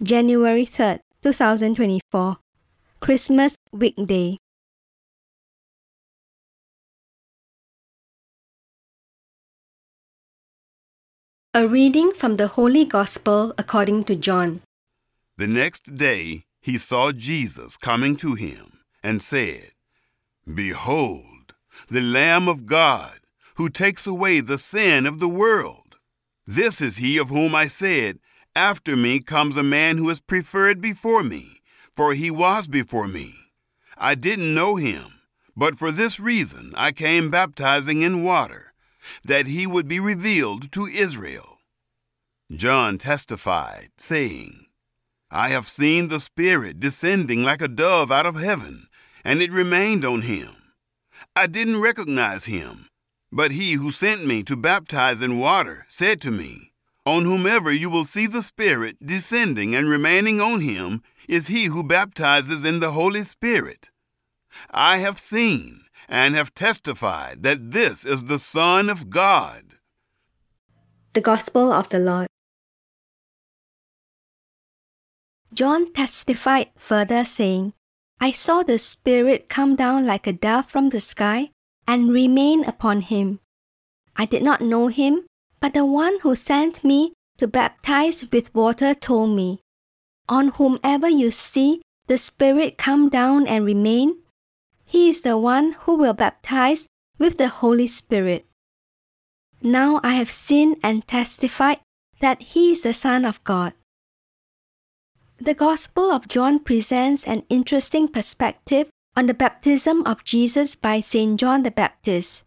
January 3rd, 2024, Christmas weekday. A reading from the Holy Gospel according to John. The next day he saw Jesus coming to him and said, Behold, the Lamb of God, who takes away the sin of the world. This is he of whom I said, After me comes a man who is preferred before me, for he was before me. I didn't know him, but for this reason I came baptizing in water that he would be revealed to Israel. John testified, saying, I have seen the Spirit descending like a dove out of heaven, and it remained on him. I didn't recognize him, but he who sent me to baptize in water said to me, On whomever you will see the Spirit descending and remaining on him is he who baptizes in the Holy Spirit. I have seen and have testified that this is the Son of God. The Gospel of the Lord. John testified further, saying, I saw the Spirit come down like a dove from the sky and remain upon him. I did not know him, but the one who sent me to baptize with water told me, On whomever you see the Spirit come down and remain, he is the one who will baptize with the Holy Spirit. Now I have seen and testified that he is the Son of God. The Gospel of John presents an interesting perspective on the baptism of Jesus by St. John the Baptist.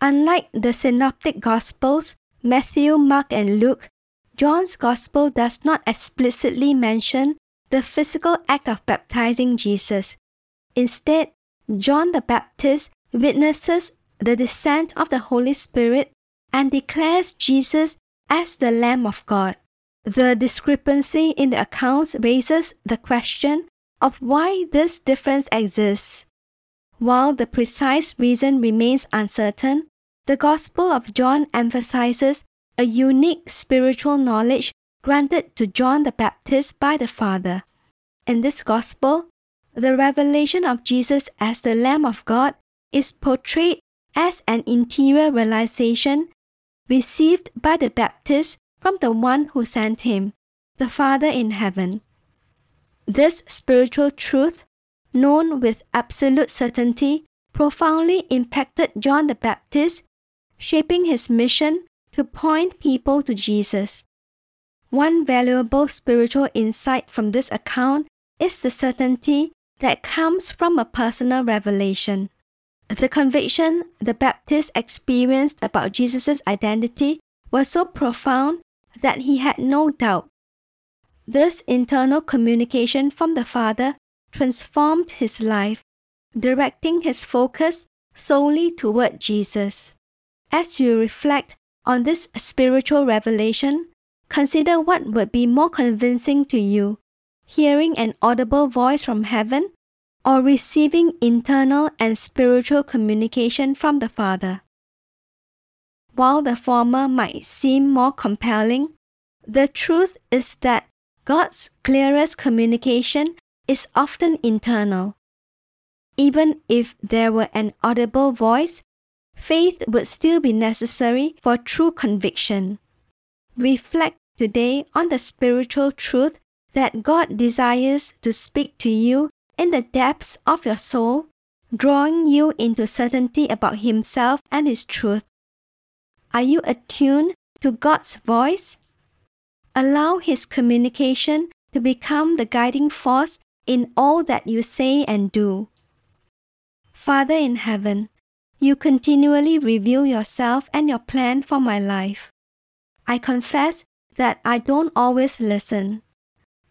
Unlike the Synoptic Gospels, Matthew, Mark, and Luke, John's Gospel does not explicitly mention the physical act of baptizing Jesus. Instead, John the Baptist witnesses the descent of the Holy Spirit and declares Jesus as the Lamb of God. The discrepancy in the accounts raises the question of why this difference exists. While the precise reason remains uncertain, the Gospel of John emphasizes a unique spiritual knowledge granted to John the Baptist by the Father. In this Gospel, the revelation of Jesus as the Lamb of God is portrayed as an interior realization received by the Baptist from the one who sent him, the Father in heaven. This spiritual truth, known with absolute certainty, profoundly impacted John the Baptist, shaping his mission to point people to Jesus. One valuable spiritual insight from this account is the certainty that comes from a personal revelation. The conviction the Baptist experienced about Jesus' identity was so profound that he had no doubt. This internal communication from the Father transformed his life, directing his focus solely toward Jesus. As you reflect on this spiritual revelation, consider what would be more convincing to you hearing an audible voice from heaven, or receiving internal and spiritual communication from the Father. While the former might seem more compelling, the truth is that God's clearest communication is often internal. Even if there were an audible voice, faith would still be necessary for true conviction. Reflect today on the spiritual truth that God desires to speak to you in the depths of your soul, drawing you into certainty about Himself and His truth. Are you attuned to God's voice? Allow His communication to become the guiding force in all that you say and do. Father in heaven, you continually reveal yourself and your plan for my life. I confess that I don't always listen.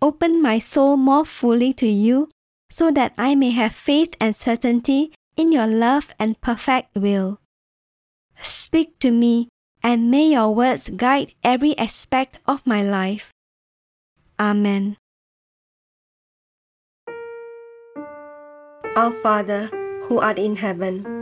Open my soul more fully to you so that I may have faith and certainty in your love and perfect will. Speak to me, and may your words guide every aspect of my life. Amen. Our Father, who art in heaven,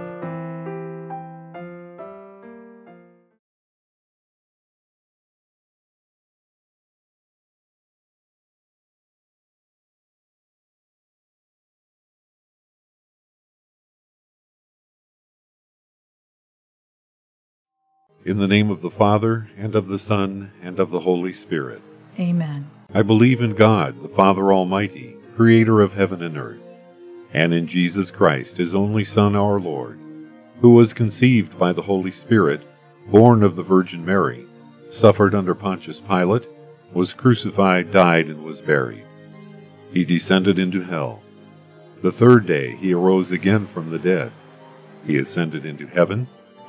In the name of the Father, and of the Son, and of the Holy Spirit. Amen. I believe in God, the Father Almighty, creator of heaven and earth, and in Jesus Christ, his only Son, our Lord, who was conceived by the Holy Spirit, born of the Virgin Mary, suffered under Pontius Pilate, was crucified, died, and was buried. He descended into hell. The third day he arose again from the dead. He ascended into heaven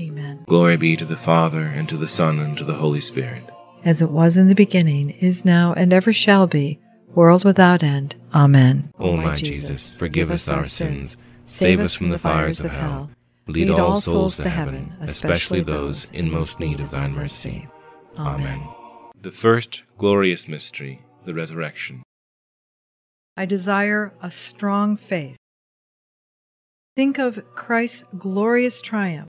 Amen. Glory be to the Father, and to the Son, and to the Holy Spirit. As it was in the beginning, is now, and ever shall be, world without end. Amen. O my Jesus, forgive us our sins, save us from the fires of hell, lead all souls to heaven, especially those in most need of thine mercy. Amen. The first glorious mystery, the resurrection. I desire a strong faith. Think of Christ's glorious triumph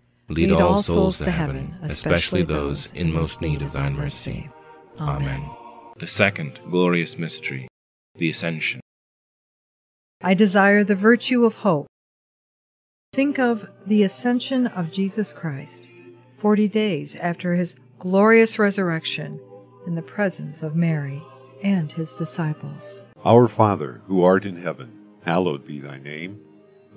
lead all souls to heaven, especially those in most need of thine mercy. Amen. The second glorious mystery, the Ascension. I desire the virtue of hope. Think of the ascension of Jesus Christ, 40 days after his glorious resurrection, in the presence of Mary and his disciples. Our Father, who art in heaven, hallowed be thy name.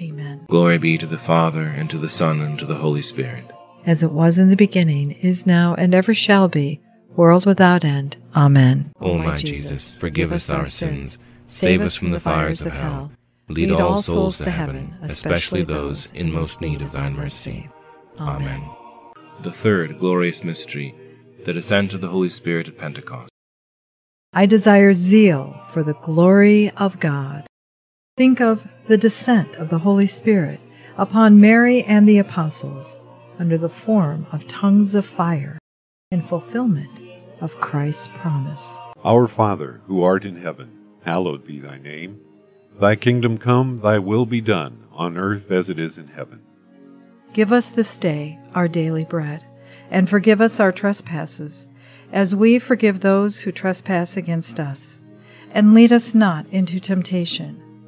Amen. Glory be to the Father, and to the Son, and to the Holy Spirit. As it was in the beginning, is now, and ever shall be, world without end. Amen. O my Jesus, forgive us our sins, save us from the fires of hell, lead all souls to heaven, especially those in most need of thine mercy. Amen. The third glorious mystery, the descent of the Holy Spirit at Pentecost. I desire zeal for the glory of God. Think of the descent of the Holy Spirit upon Mary and the apostles under the form of tongues of fire in fulfillment of Christ's promise. Our Father, who art in heaven, hallowed be thy name. Thy kingdom come, thy will be done, on earth as it is in heaven. Give us this day our daily bread, and forgive us our trespasses, as we forgive those who trespass against us. And lead us not into temptation,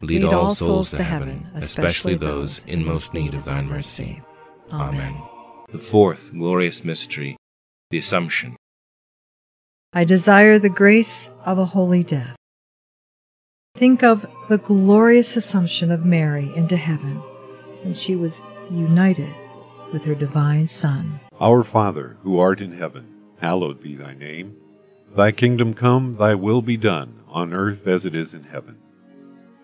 lead all souls to heaven, especially those in most need of thine mercy. Amen. The fourth glorious mystery, the Assumption. I desire the grace of a holy death. Think of the glorious assumption of Mary into heaven when she was united with her divine Son. Our Father, who art in heaven, hallowed be thy name. Thy kingdom come, thy will be done, on earth as it is in heaven.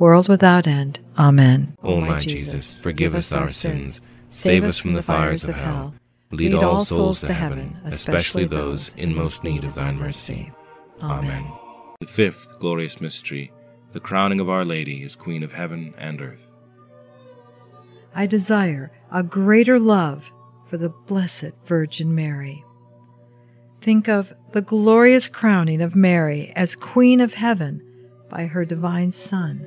world without end. Amen. O my Jesus, forgive us our sins, save us from the fires of hell, lead all souls to heaven, especially those in most need of thine mercy. Amen. The fifth glorious mystery, the crowning of Our Lady as Queen of heaven and earth. I desire a greater love for the Blessed Virgin Mary. Think of the glorious crowning of Mary as Queen of Heaven by her divine Son,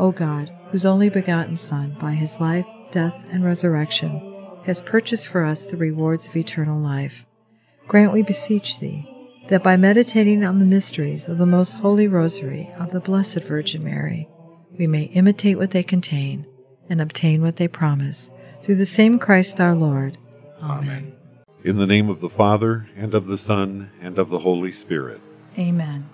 O God, whose only begotten Son, by his life, death, and resurrection, has purchased for us the rewards of eternal life, grant, we beseech thee, that by meditating on the mysteries of the most holy rosary of the Blessed Virgin Mary, we may imitate what they contain and obtain what they promise, through the same Christ our Lord. Amen. In the name of the Father, and of the Son, and of the Holy Spirit. Amen.